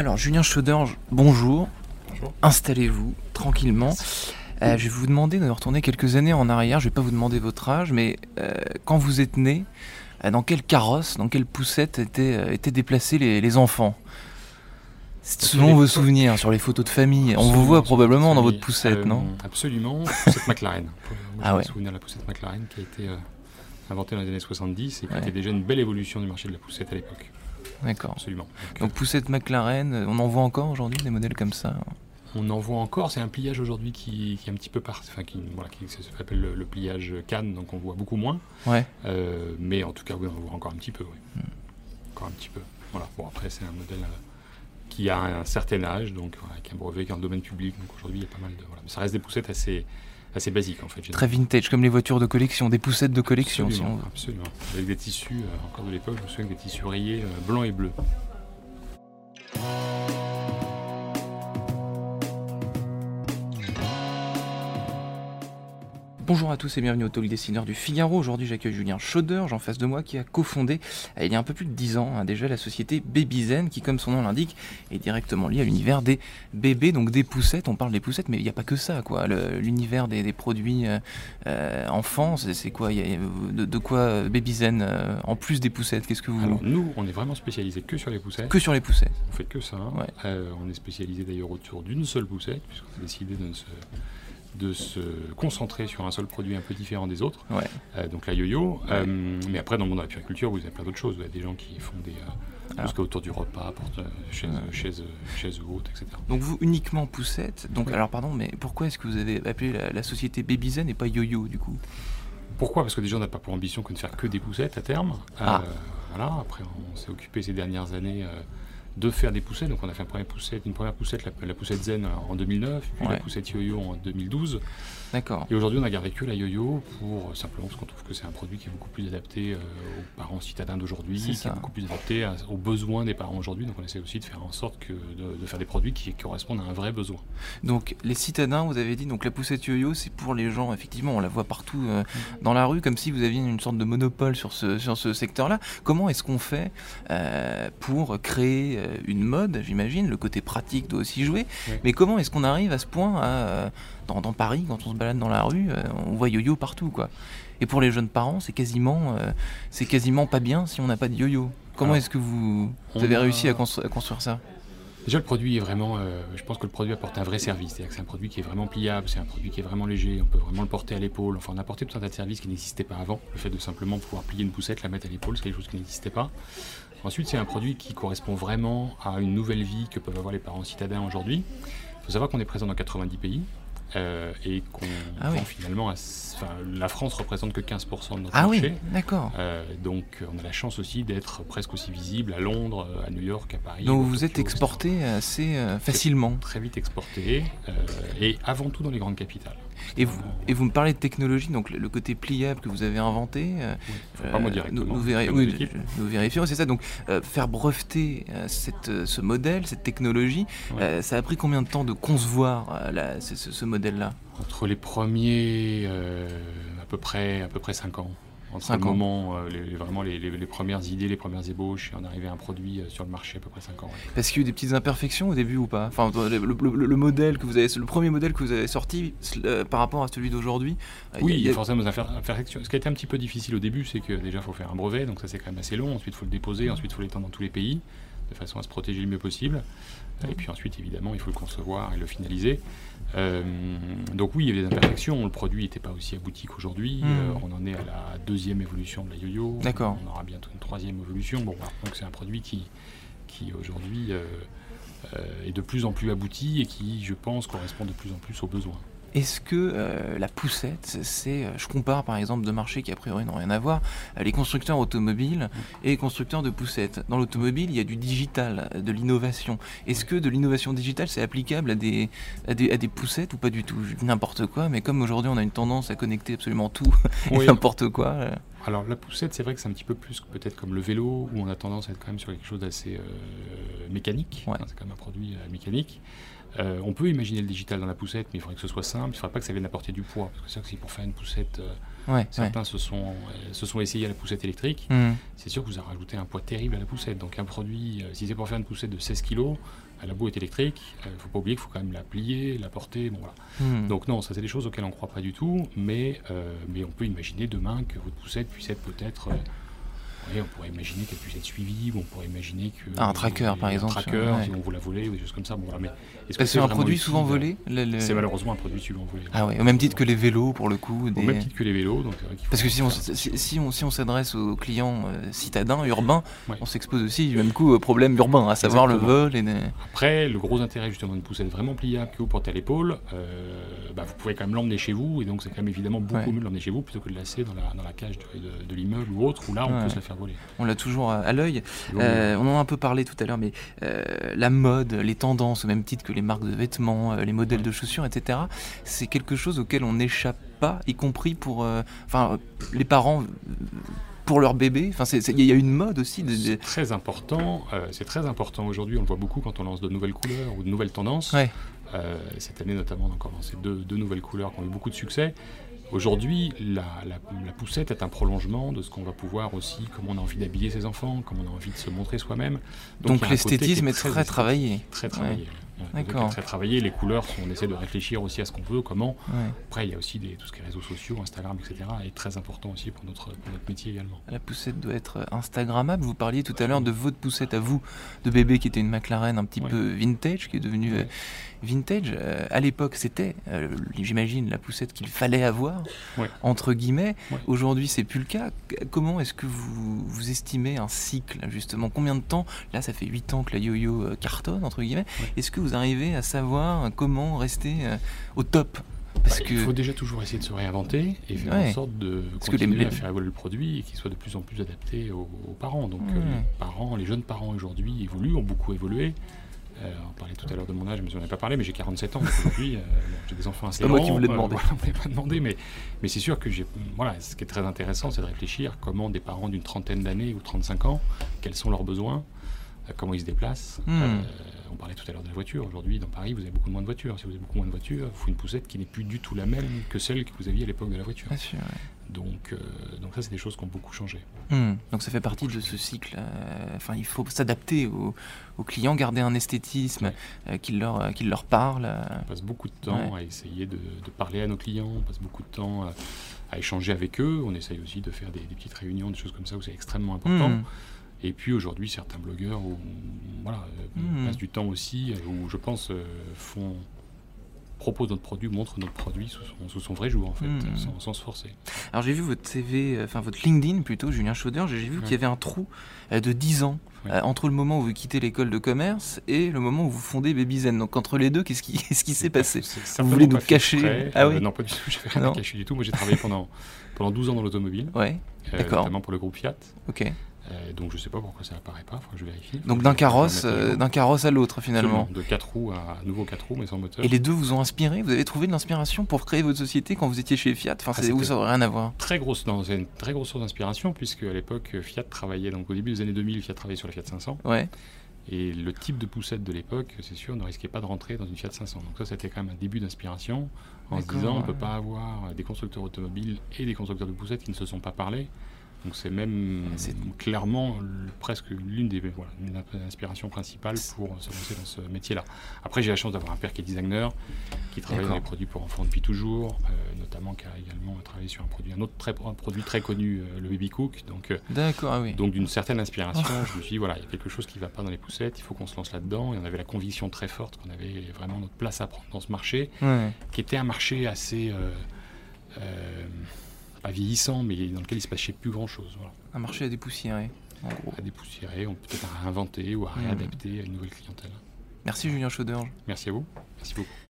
Alors, Julien Chauderge, bonjour. Bonjour. Installez-vous tranquillement. Euh, je vais vous demander de retourner quelques années en arrière. Je ne vais pas vous demander votre âge, mais euh, quand vous êtes né, euh, dans quelle carrosse, dans quelle poussette étaient, étaient déplacés les, les enfants? Selon vos souvenirs sur les photos de famille. On vous voit probablement dans votre poussette, non? Absolument, poussette McLaren. Moi, Ah ouais. me souvenir de la poussette McLaren qui a été inventée dans les années 70 et qui Ouais. était déjà une belle évolution du marché de la poussette à l'époque. D'accord. Absolument. Donc, Donc poussette McLaren, euh, on en voit encore aujourd'hui des modèles comme ça on en voit encore, c'est un pliage aujourd'hui qui, qui est un petit peu par, enfin qui, voilà, qui ça s'appelle le, le pliage Cannes, donc on voit beaucoup moins. Ouais. Euh, mais en tout cas, oui, on en voit encore un petit peu. Oui. Encore un petit peu. Voilà. Bon, après, c'est un modèle euh, qui a un certain âge, donc voilà, avec un brevet qui est en domaine public. Donc aujourd'hui, il y a pas mal de. Voilà. Mais ça reste des poussettes assez, assez basiques en fait. Très vintage, comme les voitures de collection, des poussettes de collection. si Absolument, on absolument. Avec des tissus, euh, encore de l'époque, je me souviens avec des tissus rayés euh, blancs et bleus. Bonjour à tous et bienvenue au Talk Dessineur du Figaro. Aujourd'hui, j'accueille Julien Chauder, en face de moi, qui a cofondé, euh, il y a un peu plus de 10 ans, hein, déjà, la société Babyzen, qui, comme son nom l'indique, est directement liée à l'univers des bébés, donc des poussettes. On parle des poussettes, mais il n'y a pas que ça, quoi. L'univers des, des produits euh, euh, enfants, c'est quoi? Il y a- de, de quoi Babyzen, euh, en plus des poussettes? Qu'est-ce que vous. Alors nous, on est vraiment spécialisé que sur les poussettes. que sur les poussettes. On fait que ça. Ouais. Euh, on est spécialisé d'ailleurs autour d'une seule poussette, puisqu'on a décidé de se, de se concentrer sur un seul produit un peu différent des autres. Ouais. Euh, donc la yo-yo. Euh, mais après, dans le monde de la puriculture, vous avez plein d'autres choses. Vous avez des gens qui font des. Euh, tout est autour du repas, porte, euh, chaises, Ouais. chaises, chaises hautes, etc. Donc vous, uniquement poussettes. Donc, alors, pardon, mais pourquoi est-ce que vous avez appelé la, la société Babyzen et pas Yo-Yo, du coup? Pourquoi? Parce que déjà, on n'a pas pour ambition que de faire que des poussettes à terme. Ah. Voilà. Après, on s'est occupé ces dernières années de faire des poussettes. Donc, on a fait poussette, une première poussette, la, la poussette Zen en 2009, puis Ouais. la poussette Yo-Yo en 2012. D'accord. Et aujourd'hui, on a gardé que la yo-yo pour euh, simplement parce qu'on trouve que c'est un produit qui est beaucoup plus adapté euh, aux parents citadins d'aujourd'hui, qui ça. est beaucoup plus adapté à- aux besoins des parents aujourd'hui. Donc, on essaie aussi de faire en sorte que de, de faire des produits qui, correspondent à un vrai besoin. Donc les citadins, vous avez dit, donc la poussette yo-yo, c'est pour les gens, effectivement, on la voit partout euh, dans la rue, comme si vous aviez une sorte de monopole sur ce, sur ce secteur-là. Comment est-ce qu'on fait euh, pour créer euh, une mode, j'imagine, le côté pratique doit aussi jouer, Oui. mais comment est-ce qu'on arrive à ce point à, euh, dans, dans Paris, quand on se balade dans la rue, euh, on voit yo-yo partout, quoi. Et pour les jeunes parents, c'est quasiment, euh, c'est quasiment pas bien si on n'a pas de yo-yo. Comment est-ce que vous, avez a- réussi à, constru- à construire ça? Déjà, le produit est vraiment. euh, je pense que le produit apporte un vrai service. C'est-à-dire que c'est un produit qui est vraiment pliable, c'est un produit qui est vraiment léger, on peut vraiment le porter à l'épaule. Enfin, on a apporté tout un tas de services qui n'existaient pas avant. Le fait de simplement pouvoir plier une poussette, la mettre à l'épaule, c'est quelque chose qui n'existait pas. Ensuite, c'est un produit qui correspond vraiment à une nouvelle vie que peuvent avoir les parents citadins aujourd'hui. Il faut savoir qu'on est présent dans 90 pays. euh, et qu'on Ah oui. finalement, à- enfin, la France représente que 15% de notre Ah oui, marché. d'accord. Euh, donc on a la chance aussi d'être presque aussi visible à Londres, à New York, à Paris. Donc vous êtes etc. exporté assez euh, facilement. Très vite exporté euh, et avant tout dans les grandes capitales. Et vous, et vous me parlez de technologie, donc le, le côté pliable que vous avez inventé. euh, pas moi euh, directement. Nous, nous, véri- oui, vérifions, c'est ça. Donc euh, faire breveter euh, cette, euh, ce modèle, cette technologie, Ouais. euh, ça a pris combien de temps de concevoir euh, ce, modèle-là? Entre les premiers, euh, à peu près, à peu près 5 ans. Entre Cinq le ans. moment, euh, les, vraiment les, les- les premières idées, les premières ébauches, et on arrivait à un produit euh, sur le marché à peu près 5 ans. ouais. Parce qu'il y a eu des petites imperfections au début ou pas? Enfin, le, le- le- le modèle que vous avez, le premier modèle que vous avez sorti euh, par rapport à celui d'aujourd'hui. Oui, il y a- forcément des imper- imperfections. Ce qui a été un petit peu difficile au début, c'est que déjà, il faut faire un brevet, donc ça c'est quand même assez long. Ensuite, il faut le déposer, ensuite, il faut l'étendre dans tous les pays, de façon à se protéger le mieux possible. Et puis ensuite, évidemment, il faut le concevoir et le finaliser. Euh, donc oui, il y avait des imperfections. Le produit n'était pas aussi abouti qu'aujourd'hui. Mm. Euh, on en est à la deuxième évolution de la yo-yo. D'accord. On aura bientôt une troisième évolution. Bon, voilà. donc c'est un produit qui, qui aujourd'hui euh, est de plus en plus abouti et qui, je pense, correspond de plus en plus aux besoins. Est-ce que euh, la poussette, c'est, euh, je compare par exemple deux marchés qui a priori n'ont rien à voir, euh, les constructeurs automobiles et les constructeurs de poussettes. Dans l'automobile, il y a du digital, de l'innovation. Est-ce que de l'innovation digitale, c'est applicable à des, à des, à des poussettes ou pas du tout? N'importe quoi, mais comme aujourd'hui on a une tendance à connecter absolument tout et Oui. n'importe quoi. Alors la poussette, c'est vrai que c'est un petit peu plus que peut-être comme le vélo, où on a tendance à être quand même sur quelque chose d'assez euh, mécanique. Ouais. Hein, c'est quand même un produit euh, mécanique. Euh, on peut imaginer le digital dans la poussette, mais il faudrait que ce soit simple. Il ne faudrait pas que ça vienne apporter du poids. Parce que c'est vrai que si pour faire une poussette Ouais, Certains se, sont, se sont essayés à la poussette électrique. Mmh. C'est sûr que vous avez rajouté un poids terrible à la poussette. Donc un produit, si c'est pour faire une poussette de 16 kg, la boue est électrique, il ne faut pas oublier qu'il faut quand même la plier, la porter. Bon, voilà. Mmh. Donc non, ça c'est des choses auxquelles on ne croit pas du tout, mais, euh, mais on peut imaginer demain que votre poussette puisse être peut-être... euh, on pourrait imaginer qu'elle puisse être suivie, ou on pourrait imaginer que... Ah, un tracker, par un exemple, tracker, ouais. si on vous la voler, ou des choses comme ça. Bon, voilà, mais est-ce que Parce que c'est un produit souvent volé le- C'est malheureusement un produit souvent volé. Ah au même titre que les vélos pour le coup. Au même titre que les vélos. Donc faut Parce que si on, si, si on, si on s'adresse aux clients euh, citadins, urbains, Ouais. on s'expose aussi du même coup aux problèmes urbains, à savoir le vol et des- Après, le gros intérêt justement d'une poussette vraiment pliable que vous portez à l'épaule, euh, bah, vous pouvez quand même l'emmener chez vous, et donc c'est quand même évidemment beaucoup mieux de l'emmener chez vous plutôt que de la laisser dans la, dans la cage de, de- de l'immeuble ou autre, où là on peut se la faire on l'a toujours à, à l'œil. Euh, on en a un peu parlé tout à l'heure, mais euh, la mode, les tendances, au même titre que les marques de vêtements, euh, les modèles de chaussures, etc., c'est quelque chose auquel on n'échappe pas, y compris pour euh, enfin, euh, les parents, euh, pour leur bébé. Enfin, il y a une mode aussi. De, de- C'est très important, euh, c'est très important aujourd'hui, on le voit beaucoup quand on lance de nouvelles couleurs ou de nouvelles tendances. Ouais. Euh, cette année notamment, on a encore lancé deux, deux nouvelles couleurs qui ont eu beaucoup de succès. Aujourd'hui, la, la- la poussette est un prolongement de ce qu'on va pouvoir aussi, comme on a envie d'habiller ses enfants, comme on a envie de se montrer soi-même. Donc l'esthétisme est très travaillé. Très travaillé. Il D'accord. Très travaillé. Les couleurs, sont- on essaie de réfléchir aussi à ce qu'on veut, comment. Ouais. Après, il y a aussi des, tout ce qui est réseaux sociaux, Instagram, etc. est très important aussi pour notre, pour notre métier également. La poussette doit être Instagrammable. Vous parliez tout à l'heure de votre poussette à vous, de bébé qui était une McLaren un petit Ouais. peu vintage, qui est devenue euh, Ouais. vintage. Euh, à l'époque, c'était, euh, j'imagine, la poussette qu'il fallait avoir, entre guillemets. Aujourd'hui, c'est plus le cas. Comment est-ce que vous, vous estimez un cycle, justement? Combien de temps? Là, ça fait 8 ans que la yo-yo euh, cartonne, entre guillemets. Est-ce que vous arrivez à savoir comment rester euh, au top Parce Bah, que... Il faut déjà toujours essayer de se réinventer et faire Ouais. en sorte de continuer les- à faire évoluer le produit et qu'il soit de plus en plus adapté aux, aux parents. Donc euh, les parents, les jeunes parents aujourd'hui évoluent, ont beaucoup évolué. Euh, on parlait tout à l'heure de mon âge, mais j'en ai pas parlé, mais j'ai 47 ans aujourd'hui. euh, j'ai des enfants assez pas moi grands, qui vous l'ai euh, demandé. voilà, on ne pas demandé, mais, mais c'est sûr que j'ai. Voilà, ce qui est très intéressant, c'est de réfléchir comment des parents d'une trentaine d'années ou 35 ans, quels sont leurs besoins, comment ils se déplacent. Hmm. Euh, on parlait tout à l'heure de la voiture. Aujourd'hui, dans Paris, vous avez beaucoup moins de voitures. Si vous avez beaucoup moins de voitures, il faut une poussette qui n'est plus du tout la même que celle que vous aviez à l'époque de la voiture. Bien sûr, ouais. Donc, euh, donc ça, c'est des choses qui ont beaucoup changé. Hmm, Donc ça fait partie de ce cycle. euh, Enfin, il faut s'adapter aux, aux clients, garder un esthétisme Ouais. euh, qui, leur, leur parle. On passe beaucoup de temps à essayer de, de parler à nos clients, on passe beaucoup de temps à, à échanger avec eux. On essaye aussi de faire des, des petites réunions, des choses comme ça où c'est extrêmement important. Hmm. Et puis aujourd'hui, certains blogueurs où, voilà, euh, Mhm. passent du temps aussi, euh, où je pense euh, font proposent notre produit, montrent notre produit sous son, sous son vrai jour en fait, Mhm. sans, sans se forcer. Alors j'ai vu votre CV, enfin votre LinkedIn plutôt, Julien Chauder, j'ai vu qu'il y avait un trou de 10 ans euh, entre le moment où vous quittez l'école de commerce et le moment où vous fondez Babyzen. Donc entre les deux, qu'est-ce qui, s'est passé? Vous voulez nous cacher? Ah Euh, oui Non, pas du tout, j'avais rien cacher du tout. Moi j'ai travaillé pendant, pendant 12 ans dans l'automobile, Ouais, euh, notamment pour le groupe Fiat. ok. Euh, donc je sais pas pourquoi ça apparaît pas, faut que je vérifie. Donc d'un carrosse, euh, d'un carrosse à l'autre finalement. Absolument, De 4 roues à à nouveau 4 roues mais sans moteur. Et les deux vous ont inspiré? Vous avez trouvé de l'inspiration pour créer votre société quand vous étiez chez Fiat? Enfin, Ah, c'était- ça n'aurait rien à voir Très grosse, c'est une très grosse source d'inspiration puisque à l'époque Fiat travaillait, donc au début des années 2000, Fiat travaillait sur la Fiat 500 Ouais. et le type de poussette de l'époque, c'est sûr, ne risquait pas de rentrer dans une Fiat 500. Donc ça, c'était quand même un début d'inspiration en se disant on ne peut pas avoir des constructeurs automobiles et des constructeurs de poussettes qui ne se sont pas parlé. Donc c'est même C'est- clairement presque l'une des voilà, inspirations principales pour se lancer dans ce métier-là. Après, j'ai la chance d'avoir un père qui est designer, qui travaille dans D'accord. les produits pour enfants depuis toujours, euh, notamment qui a également travaillé sur un produit, un autre très, un produit très connu, euh, le Baby Cook. Donc, euh, D'accord, ah oui. donc d'une certaine inspiration, je me suis dit, voilà, il y a quelque chose qui ne va pas dans les poussettes, il faut qu'on se lance là-dedans. Et on avait la conviction très forte qu'on avait vraiment notre place à prendre dans ce marché, Ouais. qui était un marché assez, euh, pas vieillissant, mais dans lequel il se passait plus grand-chose. Voilà. Un marché à dépoussiérer, en gros. À dépoussiérer, on peut peut-être à réinventer ou à Mhm. réadapter à une nouvelle clientèle. Merci Julien Chauder. Merci à vous. Merci beaucoup.